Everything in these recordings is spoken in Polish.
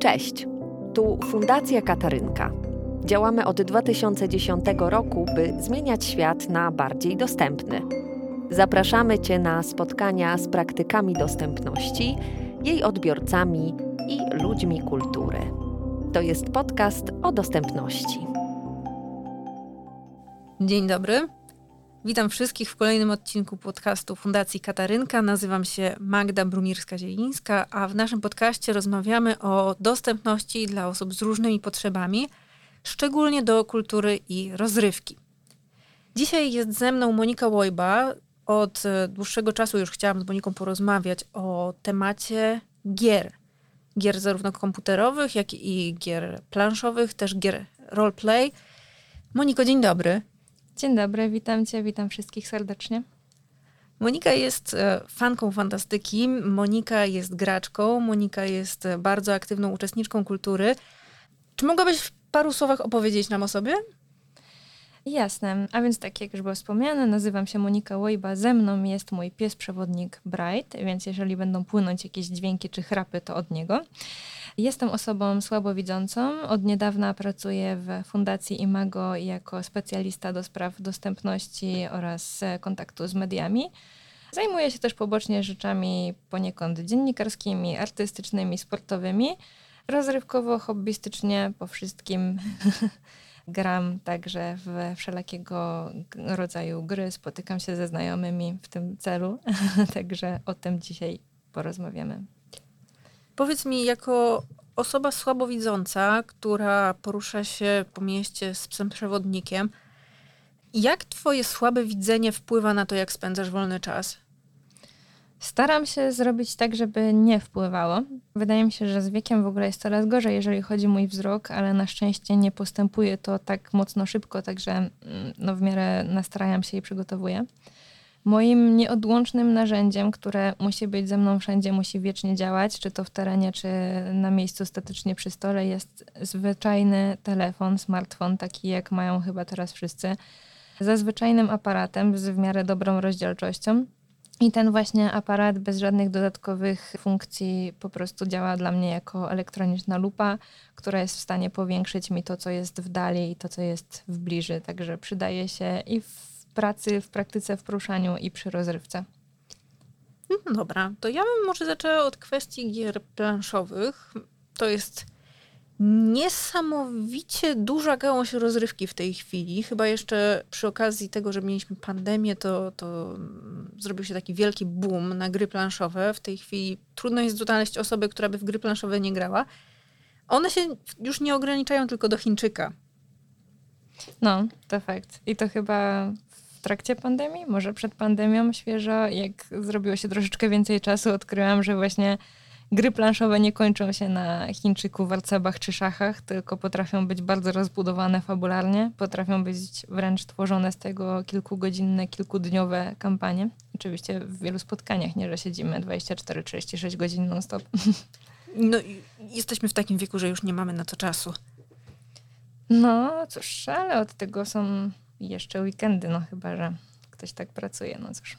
Cześć, tu Fundacja Katarynka. Działamy od 2010 roku, by zmieniać świat na bardziej dostępny. Zapraszamy Cię na spotkania z praktykami dostępności, jej odbiorcami i ludźmi kultury. To jest podcast o dostępności. Dzień dobry. Witam wszystkich w kolejnym odcinku podcastu Fundacji Katarynka. Nazywam się Magda Brumirska-Zielińska, a w naszym podcaście rozmawiamy o dostępności dla osób z różnymi potrzebami, szczególnie do kultury i rozrywki. Dzisiaj jest ze mną Monika Łojba. Od dłuższego czasu już chciałam z Moniką porozmawiać o temacie gier. Gier zarówno komputerowych, jak i gier planszowych, też gier roleplay. Moniko, dzień dobry. Dzień dobry, witam Cię, witam wszystkich serdecznie. Monika jest e, fanką fantastyki, Monika jest graczką, Monika jest e, bardzo aktywną uczestniczką kultury. Czy mogłabyś w paru słowach opowiedzieć nam o sobie? Jasne, a więc tak jak już było wspomniane, nazywam się Monika Łojba, ze mną jest mój pies przewodnik Bright, więc jeżeli będą płynąć jakieś dźwięki czy chrapy, to od niego. Jestem osobą słabowidzącą. Od niedawna pracuję w Fundacji Imago jako specjalista do spraw dostępności oraz kontaktu z mediami. Zajmuję się też pobocznie rzeczami poniekąd dziennikarskimi, artystycznymi, sportowymi. Rozrywkowo, hobbystycznie, po wszystkim gram także w wszelakiego rodzaju gry, spotykam się ze znajomymi w tym celu, także o tym dzisiaj porozmawiamy. Powiedz mi, jako osoba słabowidząca, która porusza się po mieście z psem przewodnikiem, jak twoje słabe widzenie wpływa na to, jak spędzasz wolny czas? Staram się zrobić tak, żeby nie wpływało. Wydaje mi się, że z wiekiem w ogóle jest coraz gorzej, jeżeli chodzi o mój wzrok, ale na szczęście nie postępuje to tak mocno szybko, także mm, no, w miarę nastrajam się i przygotowuję. Moim nieodłącznym narzędziem, które musi być ze mną wszędzie, musi wiecznie działać, czy to w terenie, czy na miejscu statycznie przy stole, jest zwyczajny telefon, smartfon, taki jak mają chyba teraz wszyscy, ze zwyczajnym aparatem, z w miarę dobrą rozdzielczością. I ten właśnie aparat bez żadnych dodatkowych funkcji po prostu działa dla mnie jako elektroniczna lupa, która jest w stanie powiększyć mi to, co jest w dali i to, co jest w bliży. Także przydaje się i w pracy, w praktyce, w poruszaniu i przy rozrywce. No dobra, to ja bym może zaczęła od kwestii gier planszowych. To jest niesamowicie duża gałąź rozrywki w tej chwili. Chyba jeszcze przy okazji tego, że mieliśmy pandemię, to, to zrobił się taki wielki boom na gry planszowe. W tej chwili trudno jest znaleźć osobę, która by w gry planszowe nie grała. One się już nie ograniczają tylko do Chińczyka. No, to fakt. I to chyba w trakcie pandemii, może przed pandemią świeżo, jak zrobiło się troszeczkę więcej czasu, odkryłam, że właśnie gry planszowe nie kończą się na Chińczyku, warcabach czy szachach, tylko potrafią być bardzo rozbudowane fabularnie, potrafią być wręcz tworzone z tego kilkugodzinne, kilkudniowe kampanie. Oczywiście w wielu spotkaniach, nie że siedzimy 24-36 godzin non-stop. No, jesteśmy w takim wieku, że już nie mamy na to czasu. No cóż, ale od tego są jeszcze weekendy, no chyba, że ktoś tak pracuje, no cóż.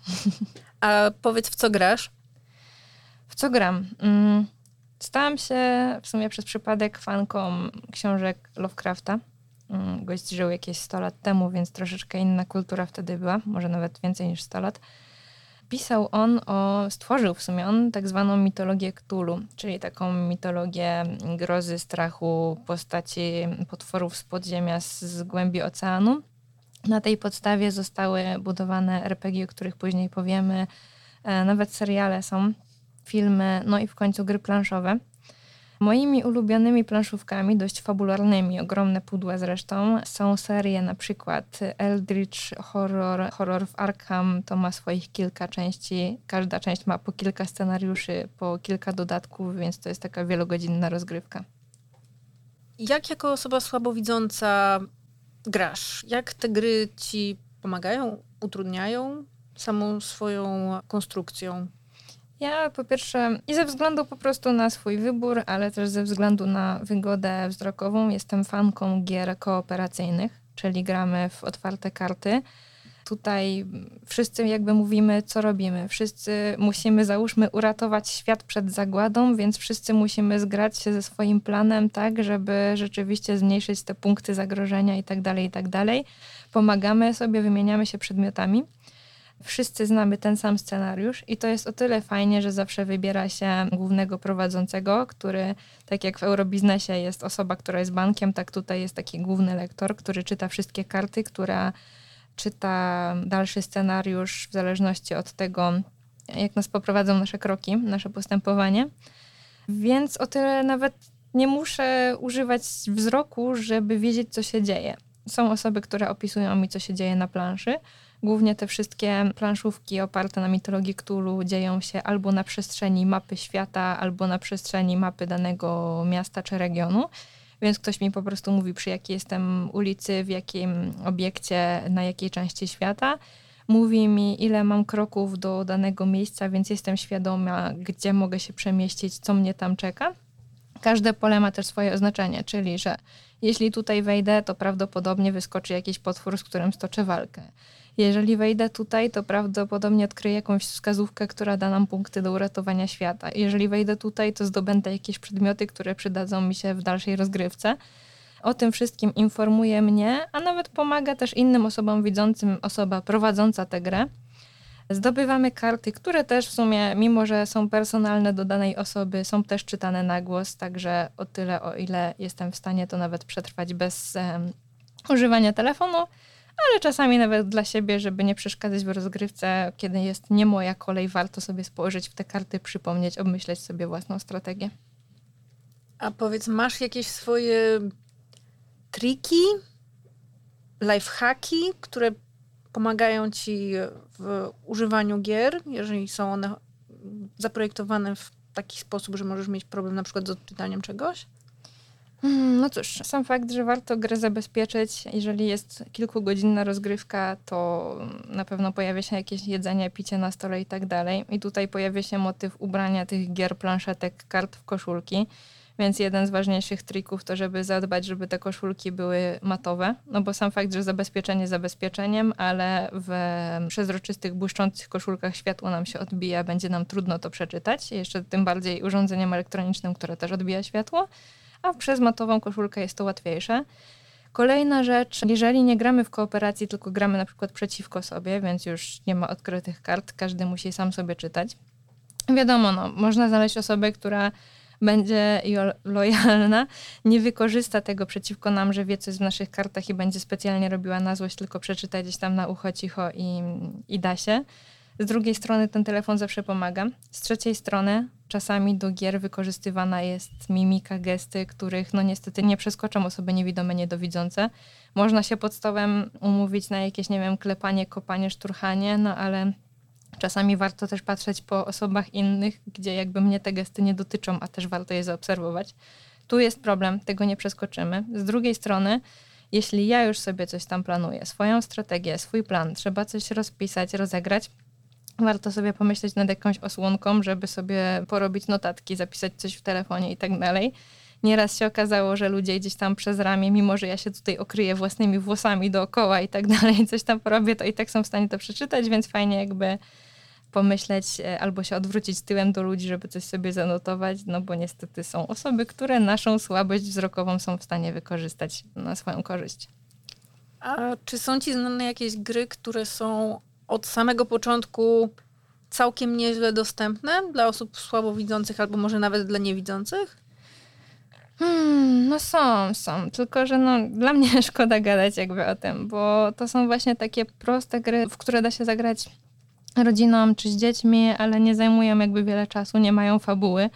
A powiedz, w co grasz? W co gram? Mm, stałam się w sumie przez przypadek fanką książek Lovecrafta. Mm, gość żył jakieś 100 lat temu, więc troszeczkę inna kultura wtedy była, może nawet więcej niż 100 lat. Pisał on o, stworzył w sumie on tak zwaną mitologię Cthulhu, czyli taką mitologię grozy, strachu, postaci potworów z podziemia, z głębi oceanu. Na tej podstawie zostały budowane RPG, o których później powiemy. E, nawet seriale są, filmy, no i w końcu gry planszowe. Moimi ulubionymi planszówkami, dość fabularnymi, ogromne pudła zresztą, są serie na przykład Eldritch Horror, Horror w Arkham, to ma swoich kilka części, każda część ma po kilka scenariuszy, po kilka dodatków, więc to jest taka wielogodzinna rozgrywka. Jak jako osoba słabowidząca grasz? Jak te gry ci pomagają, utrudniają samą swoją konstrukcją? Ja po pierwsze i ze względu po prostu na swój wybór, ale też ze względu na wygodę wzrokową jestem fanką gier kooperacyjnych, czyli gramy w otwarte karty. Tutaj wszyscy jakby mówimy, co robimy. Wszyscy musimy, załóżmy, uratować świat przed zagładą, więc wszyscy musimy zgrać się ze swoim planem tak, żeby rzeczywiście zmniejszyć te punkty zagrożenia i tak dalej, i tak dalej. Pomagamy sobie, wymieniamy się przedmiotami wszyscy znamy ten sam scenariusz i to jest o tyle fajnie, że zawsze wybiera się głównego prowadzącego, który, tak jak w eurobiznesie jest osoba, która jest bankiem, tak tutaj jest taki główny lektor, który czyta wszystkie karty, która czyta dalszy scenariusz w zależności od tego, jak nas poprowadzą nasze kroki, nasze postępowanie. Więc o tyle nawet nie muszę używać wzroku, żeby wiedzieć, co się dzieje. Są osoby, które opisują mi, co się dzieje na planszy, Głównie te wszystkie planszówki oparte na mitologii Cthulhu dzieją się albo na przestrzeni mapy świata, albo na przestrzeni mapy danego miasta czy regionu. Więc ktoś mi po prostu mówi, przy jakiej jestem ulicy, w jakim obiekcie, na jakiej części świata. Mówi mi, ile mam kroków do danego miejsca, więc jestem świadoma, gdzie mogę się przemieścić, co mnie tam czeka. Każde pole ma też swoje oznaczenie, czyli że jeśli tutaj wejdę, to prawdopodobnie wyskoczy jakiś potwór, z którym stoczę walkę. Jeżeli wejdę tutaj, to prawdopodobnie odkryję jakąś wskazówkę, która da nam punkty do uratowania świata. Jeżeli wejdę tutaj, to zdobędę jakieś przedmioty, które przydadzą mi się w dalszej rozgrywce. O tym wszystkim informuje mnie, a nawet pomaga też innym osobom widzącym, osoba prowadząca tę grę. Zdobywamy karty, które też w sumie, mimo że są personalne do danej osoby, są też czytane na głos, także o tyle, o ile jestem w stanie to nawet przetrwać bez um, używania telefonu ale czasami nawet dla siebie, żeby nie przeszkadzać w rozgrywce, kiedy jest nie moja kolej, warto sobie spojrzeć w te karty, przypomnieć, obmyśleć sobie własną strategię. A powiedz, masz jakieś swoje triki, lifehacki, które pomagają ci w używaniu gier, jeżeli są one zaprojektowane w taki sposób, że możesz mieć problem na przykład z odczytaniem czegoś? Hmm, no cóż, sam fakt, że warto grę zabezpieczyć, jeżeli jest kilkugodzinna rozgrywka, to na pewno pojawia się jakieś jedzenie, picie na stole i tak dalej. I tutaj pojawia się motyw ubrania tych gier, planszetek, kart w koszulki. Więc jeden z ważniejszych trików to, żeby zadbać, żeby te koszulki były matowe. No bo sam fakt, że zabezpieczenie zabezpieczeniem, ale w przezroczystych, błyszczących koszulkach światło nam się odbija, będzie nam trudno to przeczytać. Jeszcze tym bardziej urządzeniem elektronicznym, które też odbija światło a przez matową koszulkę jest to łatwiejsze. Kolejna rzecz, jeżeli nie gramy w kooperacji, tylko gramy na przykład przeciwko sobie, więc już nie ma odkrytych kart, każdy musi sam sobie czytać. Wiadomo, no, można znaleźć osobę, która będzie lojalna, nie wykorzysta tego przeciwko nam, że wie coś w naszych kartach i będzie specjalnie robiła na złość, tylko przeczyta gdzieś tam na ucho cicho i, i da się. Z drugiej strony ten telefon zawsze pomaga. Z trzeciej strony czasami do gier wykorzystywana jest mimika, gesty, których no niestety nie przeskoczą osoby niewidome, niedowidzące. Można się pod stołem umówić na jakieś, nie wiem, klepanie, kopanie, szturchanie, no ale czasami warto też patrzeć po osobach innych, gdzie jakby mnie te gesty nie dotyczą, a też warto je zaobserwować. Tu jest problem, tego nie przeskoczymy. Z drugiej strony, jeśli ja już sobie coś tam planuję, swoją strategię, swój plan, trzeba coś rozpisać, rozegrać, warto sobie pomyśleć nad jakąś osłonką, żeby sobie porobić notatki, zapisać coś w telefonie i tak dalej. Nieraz się okazało, że ludzie gdzieś tam przez ramię, mimo że ja się tutaj okryję własnymi włosami dookoła i tak dalej, coś tam porobię, to i tak są w stanie to przeczytać, więc fajnie jakby pomyśleć e, albo się odwrócić tyłem do ludzi, żeby coś sobie zanotować, no bo niestety są osoby, które naszą słabość wzrokową są w stanie wykorzystać na swoją korzyść. A czy są ci znane jakieś gry, które są od samego początku całkiem nieźle dostępne dla osób słabowidzących albo może nawet dla niewidzących? Hmm, no są, są. Tylko, że no, dla mnie szkoda gadać jakby o tym, bo to są właśnie takie proste gry, w które da się zagrać rodziną czy z dziećmi, ale nie zajmują jakby wiele czasu, nie mają fabuły,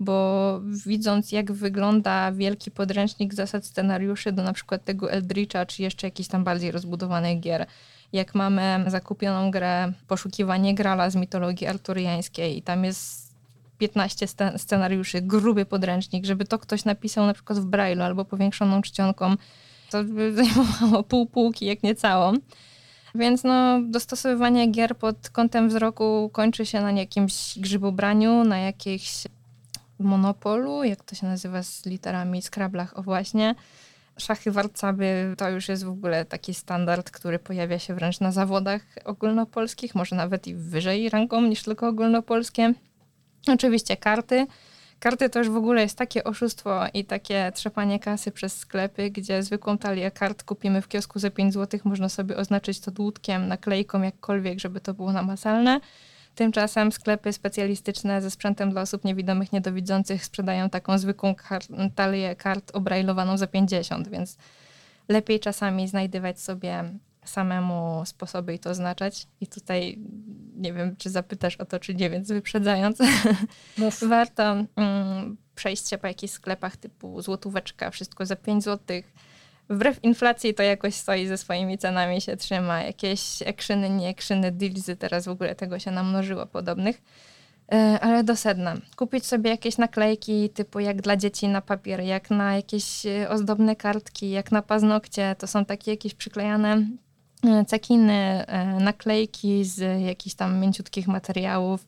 bo widząc jak wygląda wielki podręcznik zasad scenariuszy do na przykład tego Eldritcha, czy jeszcze jakichś tam bardziej rozbudowanych gier, jak mamy zakupioną grę Poszukiwanie Grala z mitologii arturiańskiej i tam jest 15 scenariuszy, gruby podręcznik, żeby to ktoś napisał na przykład w Braille'u albo powiększoną czcionką, to by zajmowało pół półki, jak nie całą. Więc no, dostosowywanie gier pod kątem wzroku kończy się na jakimś grzybobraniu, na jakimś monopolu, jak to się nazywa z literami, skrablach, o właśnie Szachy warcaby to już jest w ogóle taki standard, który pojawia się wręcz na zawodach ogólnopolskich, może nawet i wyżej rangą niż tylko ogólnopolskie. Oczywiście karty. Karty to już w ogóle jest takie oszustwo i takie trzepanie kasy przez sklepy, gdzie zwykłą talię kart kupimy w kiosku za 5 zł, można sobie oznaczyć to dłutkiem, naklejką, jakkolwiek, żeby to było namacalne. Tymczasem sklepy specjalistyczne ze sprzętem dla osób niewidomych, niedowidzących sprzedają taką zwykłą kar talię kart obrajlowaną za 50, więc lepiej czasami znajdywać sobie samemu sposoby i to oznaczać. I tutaj nie wiem, czy zapytasz o to, czy nie, więc wyprzedzając, Mów. warto mm, przejść się po jakichś sklepach typu złotóweczka, wszystko za 5 złotych wbrew inflacji to jakoś stoi ze swoimi cenami, się trzyma. Jakieś ekrzyny, nie ekrzyny, dealsy, teraz w ogóle tego się namnożyło podobnych. E, ale do sedna. Kupić sobie jakieś naklejki typu jak dla dzieci na papier, jak na jakieś e, ozdobne kartki, jak na paznokcie. To są takie jakieś przyklejane cekiny, naklejki z jakichś tam mięciutkich materiałów.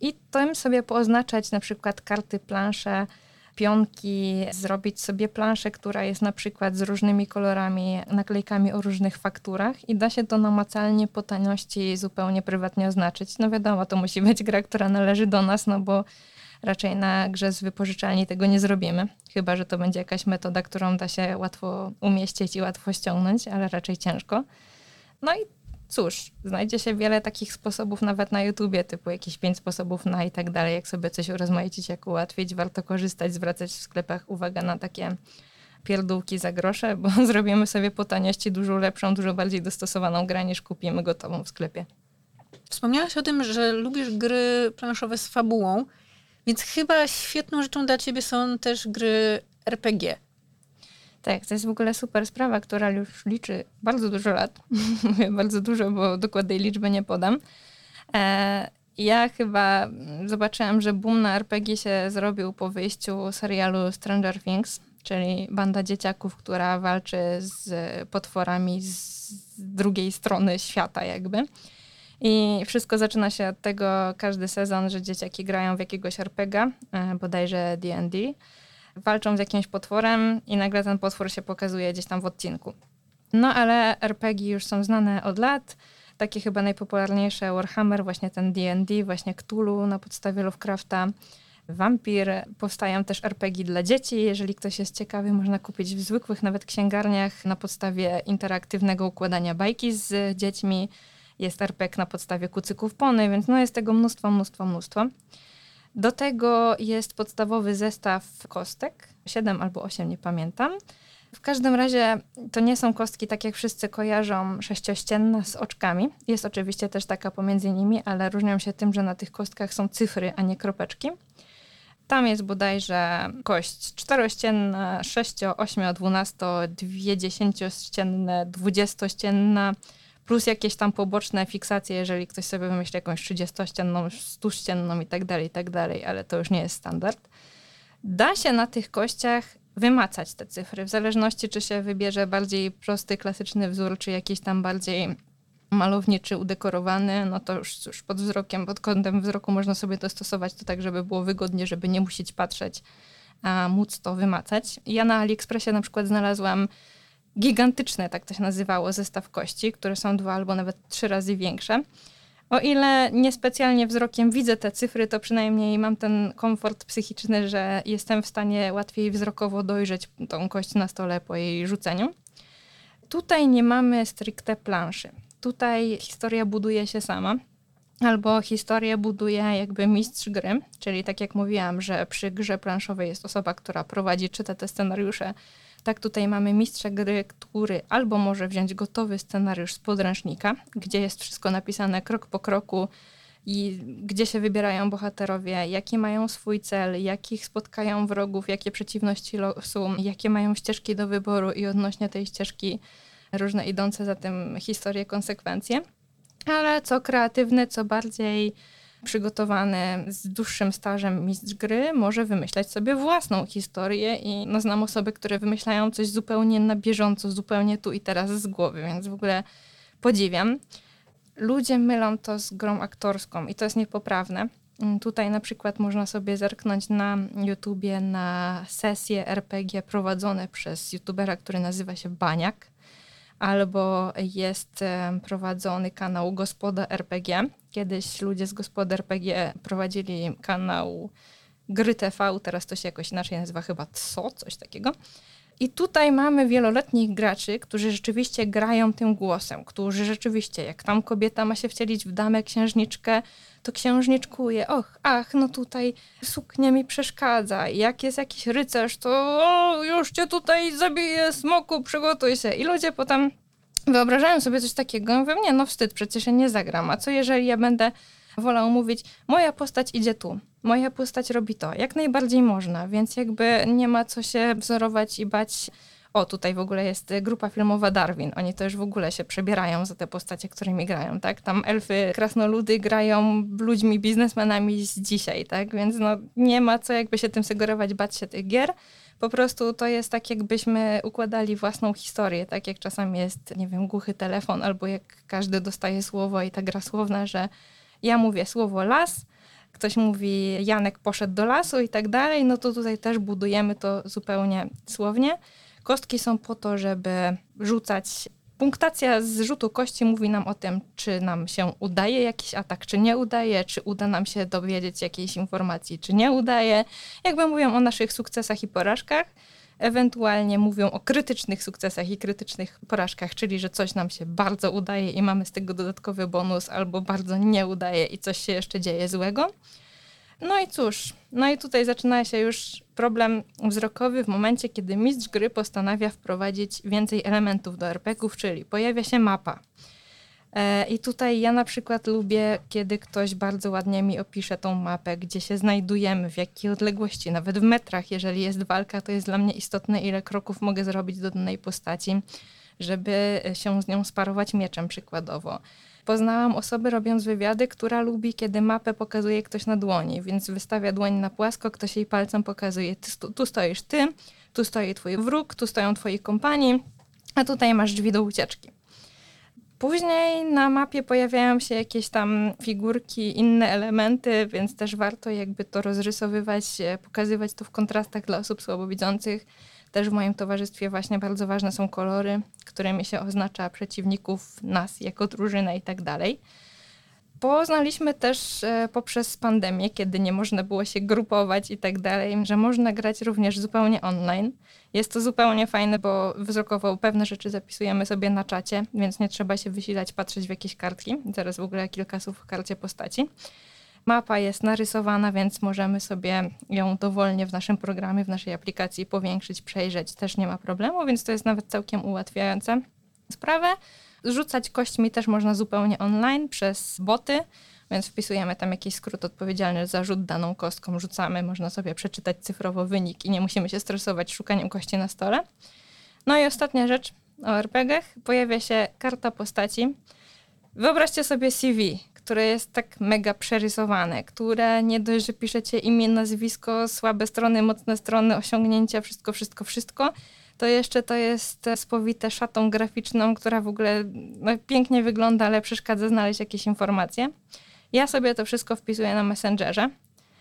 I tym sobie pooznaczać na przykład karty, plansze, pionki, zrobić sobie planszę, która jest na przykład z różnymi kolorami, naklejkami o różnych fakturach i da się to namacalnie po taniości zupełnie prywatnie oznaczyć. No wiadomo, to musi być gra, która należy do nas, no bo raczej na grze z wypożyczalni tego nie zrobimy. Chyba, że to będzie jakaś metoda, którą da się łatwo umieścić i łatwo ściągnąć, ale raczej ciężko. No i cóż, znajdzie się wiele takich sposobów nawet na YouTubie, typu jakieś pięć sposobów na i tak dalej, jak sobie coś urozmaicić, jak ułatwić, warto korzystać, zwracać w sklepach uwagę na takie pierdółki za grosze, bo zrobimy sobie po taniości dużo lepszą, dużo bardziej dostosowaną grę niż kupimy gotową w sklepie. Wspomniałaś o tym, że lubisz gry planszowe z fabułą, więc chyba świetną rzeczą dla ciebie są też gry RPG. Tak, to jest w ogóle super sprawa, która już liczy bardzo dużo lat. Mówię bardzo dużo, bo dokładnej liczby nie podam. E, ja chyba zobaczyłam, że boom na RPG się zrobił po wyjściu serialu Stranger Things, czyli banda dzieciaków, która walczy z potworami z drugiej strony świata jakby. I wszystko zaczyna się od tego, każdy sezon, że dzieciaki grają w jakiegoś RPG, e, bodajże D&D walczą z jakimś potworem i nagle ten potwór się pokazuje gdzieś tam w odcinku. No ale RPG już są znane od lat. Takie chyba najpopularniejsze Warhammer, właśnie ten D&D, właśnie Cthulhu na podstawie Lovecrafta. Vampir. Powstają też RPG dla dzieci. Jeżeli ktoś jest ciekawy, można kupić w zwykłych nawet księgarniach na podstawie interaktywnego układania bajki z dziećmi. Jest RPG na podstawie kucyków pony, więc no jest tego mnóstwo, mnóstwo, mnóstwo. Do tego jest podstawowy zestaw kostek, 7 albo 8, nie pamiętam. W każdym razie to nie są kostki, tak jak wszyscy kojarzą, sześciościenne z oczkami. Jest oczywiście też taka pomiędzy nimi, ale różnią się tym, że na tych kostkach są cyfry, a nie kropeczki. Tam jest bodajże kość czterościenna, 6, 8, 12, dwie dziesięciościenne, dwudziestościenna, plus jakieś tam poboczne fiksacje, jeżeli ktoś sobie wymyśli jakąś 30-ścienną, 100-ścienną i tak dalej, i tak dalej, ale to już nie jest standard. Da się na tych kościach wymacać te cyfry, w zależności czy się wybierze bardziej prosty, klasyczny wzór, czy jakiś tam bardziej malowniczy, udekorowany, no to już, już pod wzrokiem, pod kątem wzroku można sobie to stosować to tak, żeby było wygodnie, żeby nie musieć patrzeć, a móc to wymacać. Ja na AliExpressie na przykład znalazłam gigantyczne, tak to się nazywało, zestaw kości, które są dwa albo nawet trzy razy większe. O ile niespecjalnie wzrokiem widzę te cyfry, to przynajmniej mam ten komfort psychiczny, że jestem w stanie łatwiej wzrokowo dojrzeć tą kość na stole po jej rzuceniu. Tutaj nie mamy stricte planszy. Tutaj historia buduje się sama, albo historię buduje jakby mistrz gry, czyli tak jak mówiłam, że przy grze planszowej jest osoba, która prowadzi, czyta te scenariusze, tak, tutaj mamy mistrza gry, który albo może wziąć gotowy scenariusz z podręcznika, gdzie jest wszystko napisane krok po kroku i gdzie się wybierają bohaterowie, jaki mają swój cel, jakich spotkają wrogów, jakie przeciwności losu, jakie mają ścieżki do wyboru i odnośnie tej ścieżki różne idące za tym historie, konsekwencje. Ale co kreatywne, co bardziej przygotowany z dłuższym stażem mistrz gry może wymyślać sobie własną historię i no, znam osoby, które wymyślają coś zupełnie na bieżąco, zupełnie tu i teraz z głowy, więc w ogóle podziwiam. Ludzie mylą to z grą aktorską i to jest niepoprawne. Mm, tutaj na przykład można sobie zerknąć na YouTubie na sesje RPG prowadzone przez youtubera, który nazywa się Baniak. Albo jest prowadzony kanał Gospoda RPG. Kiedyś ludzie z Gospoda RPG prowadzili kanał Gry TV, teraz to się jakoś inaczej nazywa chyba TSO, coś takiego. I tutaj mamy wieloletnich graczy, którzy rzeczywiście grają tym głosem, którzy rzeczywiście, jak tam kobieta ma się wcielić w damę księżniczkę, to księżniczkuje, och, ach, no tutaj suknia mi przeszkadza. Jak jest jakiś rycerz, to o, już cię tutaj zabiję, smoku, przygotuj się. I ludzie potem wyobrażają sobie coś takiego, mówią, nie, no wstyd, przecież ja nie zagram. A co jeżeli ja będę wolał mówić, moja postać idzie tu, moja postać robi to. Jak najbardziej można, więc jakby nie ma co się wzorować i bać. O, tutaj w ogóle jest grupa filmowa Darwin. Oni też w ogóle się przebierają za te postacie, którymi grają, tak? Tam elfy, krasnoludy grają ludźmi, biznesmenami z dzisiaj, tak? Więc no, nie ma co jakby się tym sugerować, bać się tych gier. Po prostu to jest tak, jakbyśmy układali własną historię, tak jak czasami jest, nie wiem, głuchy telefon, albo jak każdy dostaje słowo i ta gra słowna, że ja mówię słowo las, ktoś mówi Janek poszedł do lasu i tak dalej, no to tutaj też budujemy to zupełnie słownie. Kostki są po to, żeby rzucać. Punktacja z rzutu kości mówi nam o tym, czy nam się udaje jakiś atak, czy nie udaje, czy uda nam się dowiedzieć jakiejś informacji, czy nie udaje. Jakby mówią o naszych sukcesach i porażkach ewentualnie mówią o krytycznych sukcesach i krytycznych porażkach, czyli że coś nam się bardzo udaje i mamy z tego dodatkowy bonus, albo bardzo nie udaje i coś się jeszcze dzieje złego. No i cóż, no i tutaj zaczyna się już problem wzrokowy w momencie, kiedy mistrz gry postanawia wprowadzić więcej elementów do RPGów, czyli pojawia się mapa. E, I tutaj ja na przykład lubię, kiedy ktoś bardzo ładnie mi opisze tą mapę, gdzie się znajdujemy, w jakiej odległości, nawet w metrach, jeżeli jest walka, to jest dla mnie istotne, ile kroków mogę zrobić do danej postaci, żeby się z nią sparować mieczem przykładowo. Poznałam osobę robiąc wywiady, która lubi, kiedy mapę pokazuje ktoś na dłoni, więc wystawia dłoń na płasko, ktoś jej palcem pokazuje, tu, tu stoisz ty, tu stoi twój wróg, tu stoją twoi kompani, a tutaj masz drzwi do ucieczki. Później na mapie pojawiają się jakieś tam figurki, inne elementy, więc też warto jakby to rozrysowywać, pokazywać to w kontrastach dla osób słabowidzących. Też w moim towarzystwie właśnie bardzo ważne są kolory, którymi się oznacza przeciwników, nas jako drużynę i tak dalej. Poznaliśmy też e, poprzez pandemię, kiedy nie można było się grupować i tak dalej, że można grać również zupełnie online. Jest to zupełnie fajne, bo wzrokowo pewne rzeczy zapisujemy sobie na czacie, więc nie trzeba się wysilać, patrzeć w jakieś kartki. Zaraz w ogóle kilka słów w karcie postaci. Mapa jest narysowana, więc możemy sobie ją dowolnie w naszym programie, w naszej aplikacji powiększyć, przejrzeć. Też nie ma problemu, więc to jest nawet całkiem ułatwiające sprawę. Rzucać kośćmi też można zupełnie online przez boty, więc wpisujemy tam jakiś skrót odpowiedzialny za rzut daną kostką, rzucamy, można sobie przeczytać cyfrowo wynik i nie musimy się stresować szukaniem kości na stole. No i ostatnia rzecz o RPGach. Pojawia się karta postaci. Wyobraźcie sobie CV, które jest tak mega przerysowane, które nie dość, że piszecie imię, nazwisko, słabe strony, mocne strony, osiągnięcia, wszystko, wszystko, wszystko, to jeszcze to jest spowite szatą graficzną, która w ogóle no, pięknie wygląda, ale przeszkadza znaleźć jakieś informacje. Ja sobie to wszystko wpisuję na Messengerze.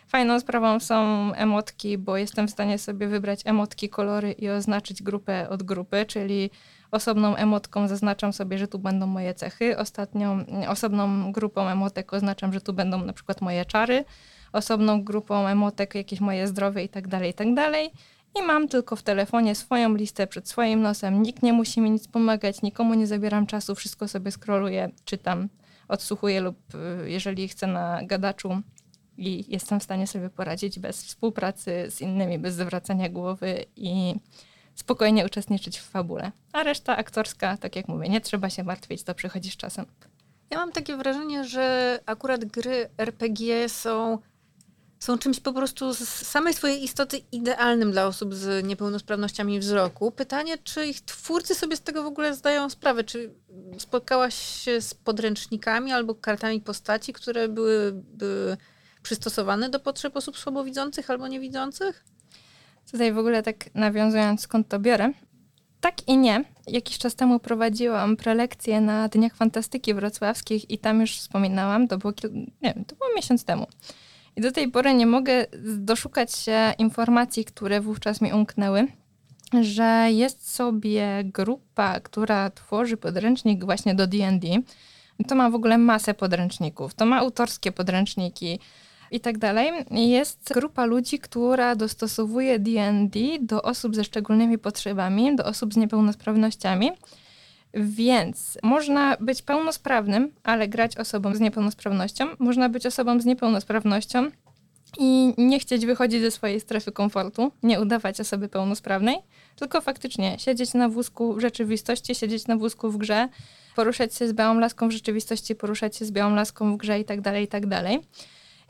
Fajną sprawą są emotki, bo jestem w stanie sobie wybrać emotki, kolory i oznaczyć grupę od grupy, czyli osobną emotką zaznaczam sobie, że tu będą moje cechy, ostatnią, osobną grupą emotek oznaczam, że tu będą na przykład moje czary, osobną grupą emotek jakieś moje zdrowie i tak dalej, i tak dalej. I mam tylko w telefonie swoją listę przed swoim nosem. Nikt nie musi mi nic pomagać, nikomu nie zabieram czasu, wszystko sobie skroluję, czytam, odsłuchuję lub y, jeżeli chcę na gadaczu i jestem w stanie sobie poradzić bez współpracy z innymi, bez zwracania głowy i spokojnie uczestniczyć w fabule. A reszta aktorska, tak jak mówię, nie trzeba się martwić, to przychodzi z czasem. Ja mam takie wrażenie, że akurat gry RPG są są czymś po prostu z samej swojej istoty idealnym dla osób z niepełnosprawnościami wzroku. Pytanie, czy ich twórcy sobie z tego w ogóle zdają sprawę? Czy spotkałaś się z podręcznikami albo kartami postaci, które były, przystosowane do potrzeb osób słabowidzących albo niewidzących? Tutaj w ogóle tak nawiązując, skąd to biorę. Tak i nie. Jakiś czas temu prowadziłam prelekcję na Dniach Fantastyki Wrocławskich i tam już wspominałam, to było, nie wiem, to było miesiąc temu I do tej pory nie mogę doszukać się informacji, które wówczas mi umknęły, że jest sobie grupa, która tworzy podręcznik właśnie do D&D. To ma w ogóle masę podręczników, to ma autorskie podręczniki i tak dalej. Jest grupa ludzi, która dostosowuje D&D do osób ze szczególnymi potrzebami, do osób z niepełnosprawnościami. Więc można być pełnosprawnym, ale grać osobą z niepełnosprawnością. Można być osobą z niepełnosprawnością i nie chcieć wychodzić ze swojej strefy komfortu, nie udawać osoby pełnosprawnej, tylko faktycznie siedzieć na wózku w rzeczywistości, siedzieć na wózku w grze, poruszać się z białą laską w rzeczywistości, poruszać się z białą laską w grze i tak dalej, i tak dalej.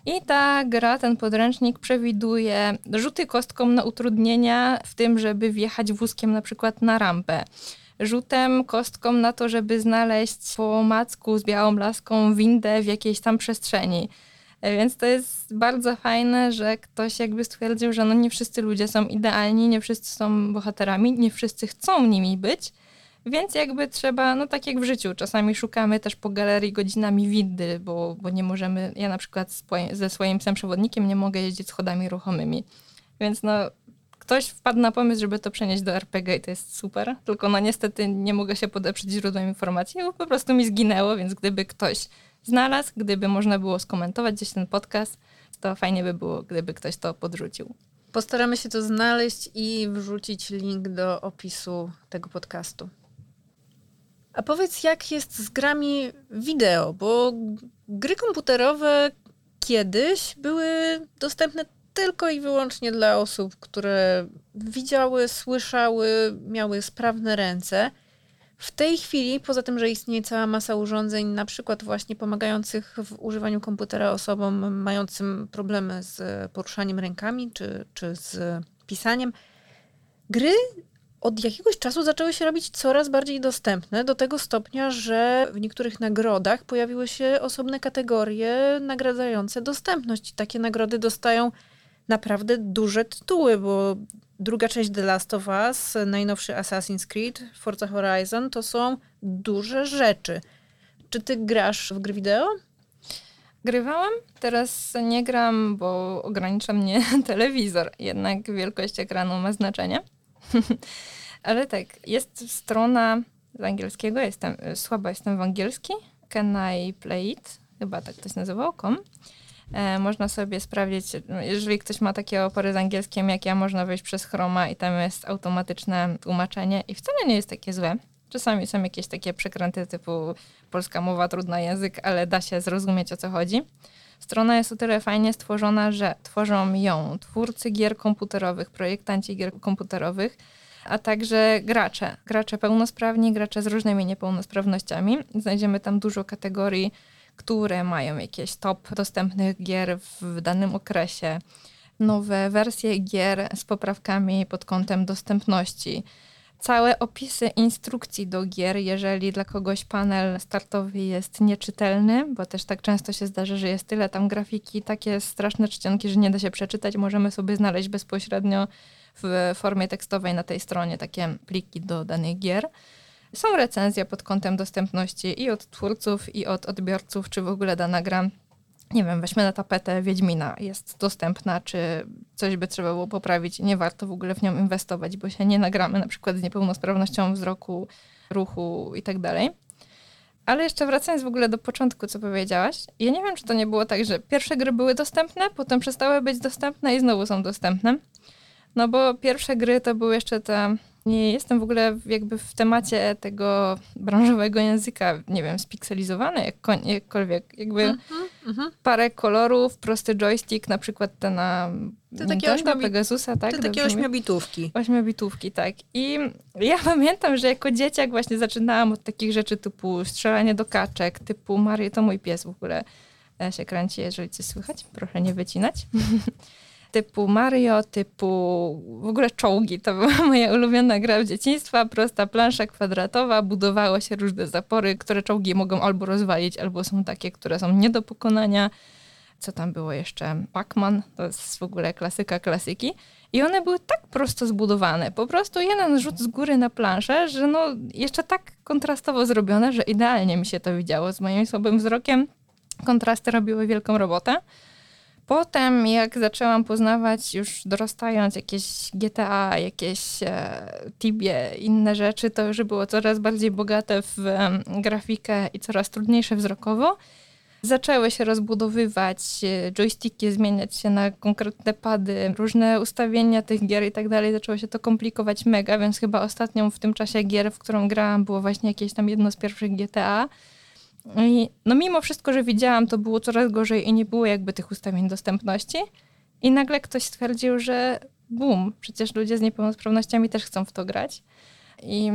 I ta gra, ten podręcznik przewiduje rzuty kostką na utrudnienia w tym, żeby wjechać wózkiem na przykład na rampę. Rzutem kostką na to, żeby znaleźć po macku z białą laską windę w jakiejś tam przestrzeni. E, więc to jest bardzo fajne, że ktoś jakby stwierdził, że no nie wszyscy ludzie są idealni, nie wszyscy są bohaterami, nie wszyscy chcą nimi być, więc jakby trzeba, no tak jak w życiu, czasami szukamy też po galerii godzinami windy, bo, bo nie możemy, ja na przykład ze swoim psem przewodnikiem nie mogę jeździć schodami ruchomymi. Więc no, ktoś wpadł na pomysł, żeby to przenieść do RPG i to jest super, tylko no niestety nie mogę się podeprzeć źródłem informacji, bo po prostu mi zginęło, więc gdyby ktoś znalazł, gdyby można było skomentować gdzieś ten podcast, to fajnie by było, gdyby ktoś to podrzucił. Postaramy się to znaleźć i wrzucić link do opisu tego podcastu. A powiedz, jak jest z grami wideo, bo gry komputerowe kiedyś były dostępne tylko i wyłącznie dla osób, które widziały, słyszały, miały sprawne ręce. W tej chwili, poza tym, że istnieje cała masa urządzeń, na przykład właśnie pomagających w używaniu komputera osobom mającym problemy z poruszaniem rękami czy, czy z pisaniem, gry od jakiegoś czasu zaczęły się robić coraz bardziej dostępne, do tego stopnia, że w niektórych nagrodach pojawiły się osobne kategorie nagradzające dostępność. Takie nagrody dostają naprawdę duże tytuły, bo druga część The Last of Us, najnowszy Assassin's Creed, Forza Horizon to są duże rzeczy. Czy ty grasz w gry wideo? Grywałam, teraz nie gram, bo ogranicza mnie telewizor. Jednak wielkość ekranu ma znaczenie. Ale tak, jest strona z angielskiego, jestem, słaba jestem w angielski, can I play it? Chyba tak to się nazywało, com. E, można sobie sprawdzić, jeżeli ktoś ma takie opory z angielskim jak ja, można wejść przez Chroma i tam jest automatyczne tłumaczenie i wcale nie jest takie złe. Czasami są jakieś takie przekręty typu polska mowa, trudny język, ale da się zrozumieć o co chodzi. Strona jest o tyle fajnie stworzona, że tworzą ją twórcy gier komputerowych, projektanci gier komputerowych, a także gracze. Gracze pełnosprawni, gracze z różnymi niepełnosprawnościami. Znajdziemy tam dużo kategorii które mają jakieś top dostępnych gier w danym okresie, nowe wersje gier z poprawkami pod kątem dostępności, całe opisy instrukcji do gier, jeżeli dla kogoś panel startowy jest nieczytelny, bo też tak często się zdarza, że jest tyle tam grafiki, takie straszne czcionki, że nie da się przeczytać, możemy sobie znaleźć bezpośrednio w formie tekstowej na tej stronie takie pliki do danych gier. Są recenzje pod kątem dostępności i od twórców, i od odbiorców, czy w ogóle dana gra nie wiem, weźmy na tapetę Wiedźmina, jest dostępna, czy coś by trzeba było poprawić nie warto w ogóle w nią inwestować, bo się nie nagramy na przykład z niepełnosprawnością wzroku, ruchu i tak dalej. Ale jeszcze wracając w ogóle do początku, co powiedziałaś, ja nie wiem, czy to nie było tak, że pierwsze gry były dostępne, potem przestały być dostępne i znowu są dostępne. No bo pierwsze gry to były jeszcze te nie jestem w ogóle jakby w temacie tego branżowego języka, nie wiem, spikselizowany jak, jakkolwiek. Jakby mm -hmm, parę kolorów, prosty joystick, na przykład te na te takie Nintendo, Pegasusa, tak? Te takie ośmiobitówki. Ośmiobitówki, tak. I ja pamiętam, że jako dzieciak właśnie zaczynałam od takich rzeczy typu strzelanie do kaczek, typu Mario, to mój pies w ogóle e, się kręci, jeżeli coś słychać, proszę nie wycinać. typu Mario, typu w ogóle czołgi. To była moja ulubiona gra w dzieciństwa. Prosta plansza kwadratowa, budowało się różne zapory, które czołgi mogą albo rozwalić, albo są takie, które są nie do pokonania. Co tam było jeszcze? Pac-Man, to jest w ogóle klasyka klasyki. I one były tak prosto zbudowane, po prostu jeden rzut z góry na planszę, że no jeszcze tak kontrastowo zrobione, że idealnie mi się to widziało z moim słabym wzrokiem. Kontrasty robiły wielką robotę. Potem, jak zaczęłam poznawać już dorastając jakieś GTA, jakieś e, Tibie, inne rzeczy, to już było coraz bardziej bogate w e, grafikę i coraz trudniejsze wzrokowo. Zaczęły się rozbudowywać e, joysticki, zmieniać się na konkretne pady, różne ustawienia tych gier i tak dalej. Zaczęło się to komplikować mega, więc chyba ostatnią w tym czasie gier, w którą grałam, było właśnie jakieś tam jedno z pierwszych GTA. I no mimo wszystko, że widziałam, to było coraz gorzej i nie było jakby tych ustawień dostępności. I nagle ktoś stwierdził, że bum, przecież ludzie z niepełnosprawnościami też chcą w to grać. I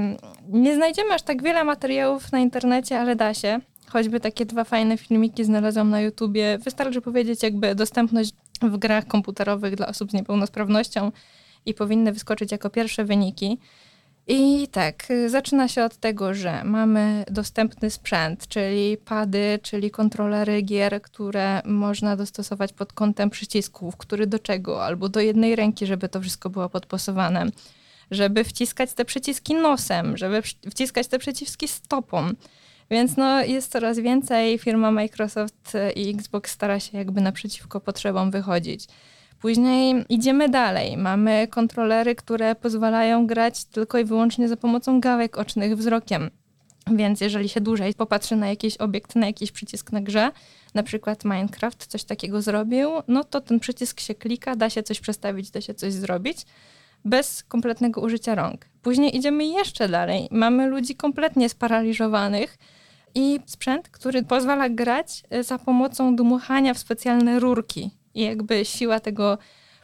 nie znajdziemy aż tak wiele materiałów na internecie, ale da się. Choćby takie dwa fajne filmiki znalazłam na YouTubie. Wystarczy powiedzieć jakby dostępność w grach komputerowych dla osób z niepełnosprawnością i powinny wyskoczyć jako pierwsze wyniki. I tak, zaczyna się od tego, że mamy dostępny sprzęt, czyli pady, czyli kontrolery gier, które można dostosować pod kątem przycisków, który do czego, albo do jednej ręki, żeby to wszystko było podpasowane. Żeby wciskać te przyciski nosem, żeby wciskać te przyciski stopą. Więc no, jest coraz więcej. Firma Microsoft i Xbox stara się jakby naprzeciwko potrzebom wychodzić. Później idziemy dalej. Mamy kontrolery, które pozwalają grać tylko i wyłącznie za pomocą gałek ocznych wzrokiem. Więc jeżeli się dłużej popatrzy na jakiś obiekt, na jakiś przycisk na grze, na przykład Minecraft coś takiego zrobił, no to ten przycisk się klika, da się coś przestawić, da się coś zrobić bez kompletnego użycia rąk. Później idziemy jeszcze dalej. Mamy ludzi kompletnie sparaliżowanych i sprzęt, który pozwala grać za pomocą dmuchania w specjalne rurki. I jakby siła tego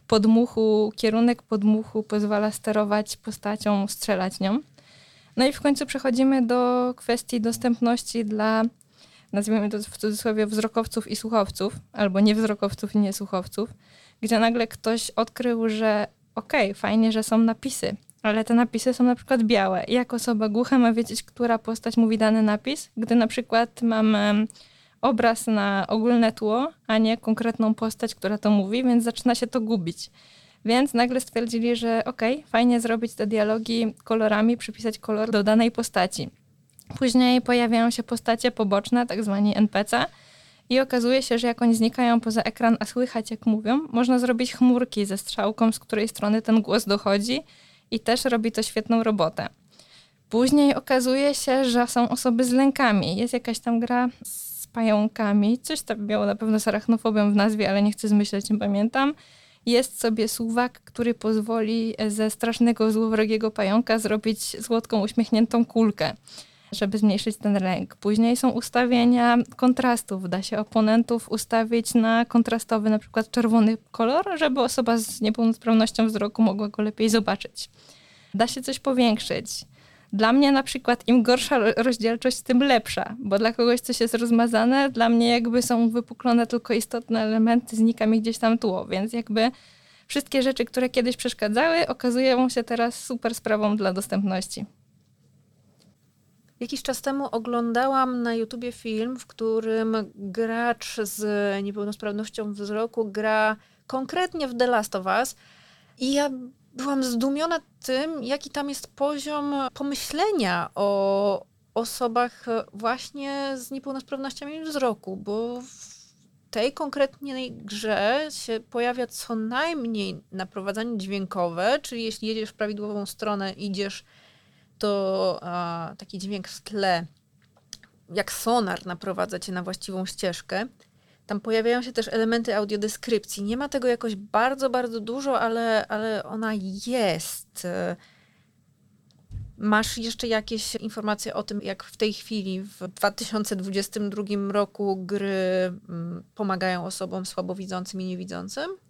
podmuchu, kierunek podmuchu pozwala sterować postacią, strzelać nią. No i w końcu przechodzimy do kwestii dostępności dla, nazwijmy to w cudzysłowie, wzrokowców i słuchowców, albo niewzrokowców i niesłuchowców, gdzie nagle ktoś odkrył, że okej, okay, fajnie, że są napisy, ale te napisy są na przykład białe. Jak osoba głucha ma wiedzieć, która postać mówi dany napis, gdy na przykład mamy obraz na ogólne tło, a nie konkretną postać, która to mówi, więc zaczyna się to gubić. Więc nagle stwierdzili, że okej, okay, fajnie zrobić te dialogi kolorami, przypisać kolor do danej postaci. Później pojawiają się postacie poboczne, tak zwani NPC, i okazuje się, że jak oni znikają poza ekran, a słychać jak mówią, można zrobić chmurki ze strzałką, z której strony ten głos dochodzi i też robi to świetną robotę. Później okazuje się, że są osoby z lękami. Jest jakaś tam gra pająkami. Coś tam miało na pewno z arachnofobią w nazwie, ale nie chcę zmyśleć, nie pamiętam. Jest sobie suwak, który pozwoli ze strasznego, złowrogiego pająka zrobić słodką, uśmiechniętą kulkę, żeby zmniejszyć ten lęk. Później są ustawienia kontrastów. Da się oponentów ustawić na kontrastowy, na przykład czerwony kolor, żeby osoba z niepełnosprawnością wzroku mogła go lepiej zobaczyć. Da się coś powiększyć dla mnie na przykład im gorsza rozdzielczość, tym lepsza, bo dla kogoś coś jest rozmazane, dla mnie jakby są wypuklone tylko istotne elementy, znika mi gdzieś tam tło, więc jakby wszystkie rzeczy, które kiedyś przeszkadzały, okazują się teraz super sprawą dla dostępności. Jakiś czas temu oglądałam na YouTubie film, w którym gracz z niepełnosprawnością wzroku gra konkretnie w The Last of Us. I ja byłam zdumiona tym, jaki tam jest poziom pomyślenia o osobach właśnie z niepełnosprawnościami wzroku, bo w tej konkretnej grze się pojawia co najmniej naprowadzanie dźwiękowe, czyli jeśli jedziesz w prawidłową stronę, idziesz, to a, taki dźwięk w tle, jak sonar naprowadza cię na właściwą ścieżkę. Tam pojawiają się też elementy audiodeskrypcji. Nie ma tego jakoś bardzo, bardzo dużo, ale, ale ona jest. Masz jeszcze jakieś informacje o tym, jak w tej chwili, w 2022 roku, gry mm, pomagają osobom słabowidzącym i niewidzącym?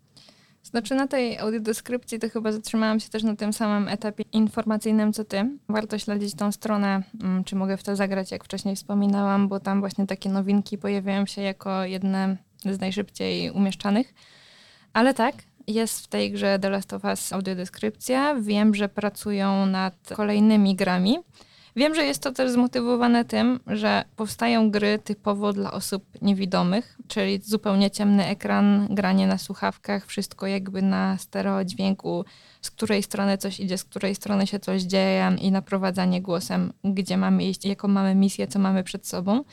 Znaczy na tej audiodeskrypcji to chyba zatrzymałam się też na tym samym etapie informacyjnym co ty. Warto śledzić tą stronę, mm, czy mogę w to zagrać, jak wcześniej wspominałam, bo tam właśnie takie nowinki pojawiają się jako jedne z najszybciej umieszczanych. Ale tak, jest w tej grze The Last of Us audiodeskrypcja. Wiem, że pracują nad kolejnymi grami. Wiem, że jest to też zmotywowane tym, że powstają gry typowo dla osób niewidomych, czyli zupełnie ciemny ekran, granie na słuchawkach, wszystko jakby na stereo dźwięku, z której strony coś idzie, z której strony się coś dzieje i naprowadzanie głosem, gdzie mamy iść, jaką mamy misję, co mamy przed sobą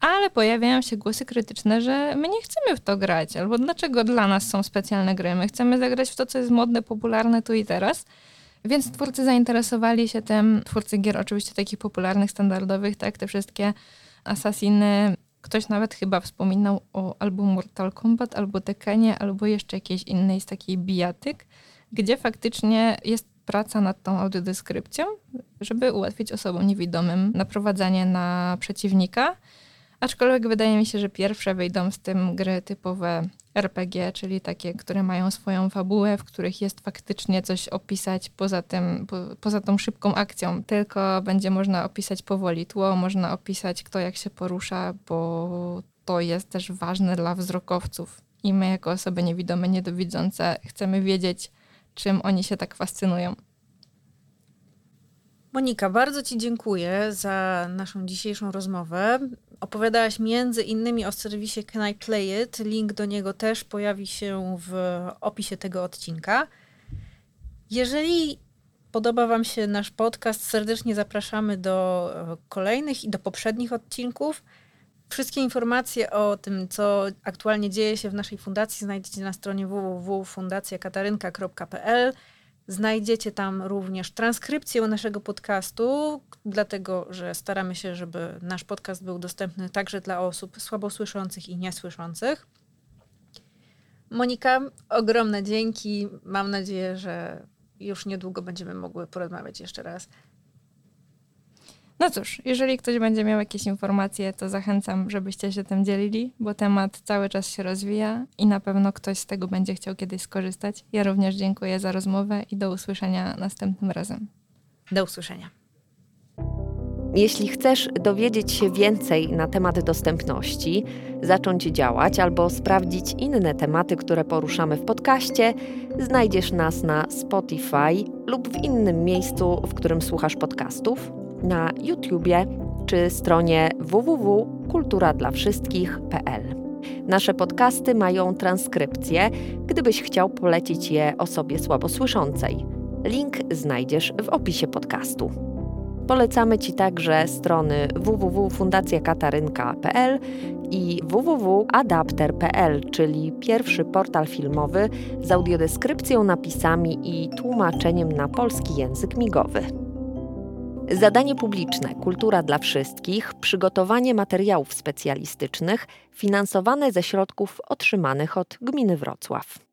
ale pojawiają się głosy krytyczne, że my nie chcemy w to grać, albo dlaczego dla nas są specjalne gry. My chcemy zagrać w to, co jest modne, popularne tu i teraz. Więc twórcy zainteresowali się tym, twórcy gier oczywiście takich popularnych, standardowych, tak, te wszystkie Assassiny. Ktoś nawet chyba wspominał o albo Mortal Kombat, albo Tekenie, albo jeszcze jakiejś innej z takiej bijatyk, gdzie faktycznie jest praca nad tą audiodeskrypcją, żeby ułatwić osobom niewidomym naprowadzanie na przeciwnika. Aczkolwiek wydaje mi się, że pierwsze wyjdą z tym gry typowe RPG, czyli takie, które mają swoją fabułę, w których jest faktycznie coś opisać poza tym, po, poza tą szybką akcją. Tylko będzie można opisać powoli tło, można opisać kto jak się porusza, bo to jest też ważne dla wzrokowców. I my jako osoby niewidome, niedowidzące chcemy wiedzieć, czym oni się tak fascynują. Monika, bardzo Ci dziękuję za naszą dzisiejszą rozmowę. Opowiadałaś między innymi o serwisie Can I Play It. Link do niego też pojawi się w opisie tego odcinka. Jeżeli podoba Wam się nasz podcast, serdecznie zapraszamy do e, kolejnych i do poprzednich odcinków. Wszystkie informacje o tym, co aktualnie dzieje się w naszej fundacji, znajdziecie na stronie www.fundacjakatarynka.pl. Znajdziecie tam również transkrypcję naszego podcastu, dlatego że staramy się, żeby nasz podcast był dostępny także dla osób słabosłyszących i niesłyszących. Monika, ogromne dzięki. Mam nadzieję, że już niedługo będziemy mogły porozmawiać jeszcze raz. No cóż, jeżeli ktoś będzie miał jakieś informacje, to zachęcam, żebyście się tym dzielili, bo temat cały czas się rozwija i na pewno ktoś z tego będzie chciał kiedyś skorzystać. Ja również dziękuję za rozmowę i do usłyszenia następnym razem. Do usłyszenia. Jeśli chcesz dowiedzieć się więcej na temat dostępności, zacząć działać albo sprawdzić inne tematy, które poruszamy w podcaście, znajdziesz nas na Spotify lub w innym miejscu, w którym słuchasz podcastów na YouTubie czy stronie www.kulturadlawszystkich.pl. Nasze podcasty mają transkrypcję, gdybyś chciał polecić je osobie słabosłyszącej. Link znajdziesz w opisie podcastu. Polecamy Ci także strony www.fundacjakatarynka.pl i www.adapter.pl, czyli pierwszy portal filmowy z audiodeskrypcją, napisami i tłumaczeniem na polski język migowy. Zadanie publiczne Kultura dla wszystkich, przygotowanie materiałów specjalistycznych finansowane ze środków otrzymanych od Gminy Wrocław.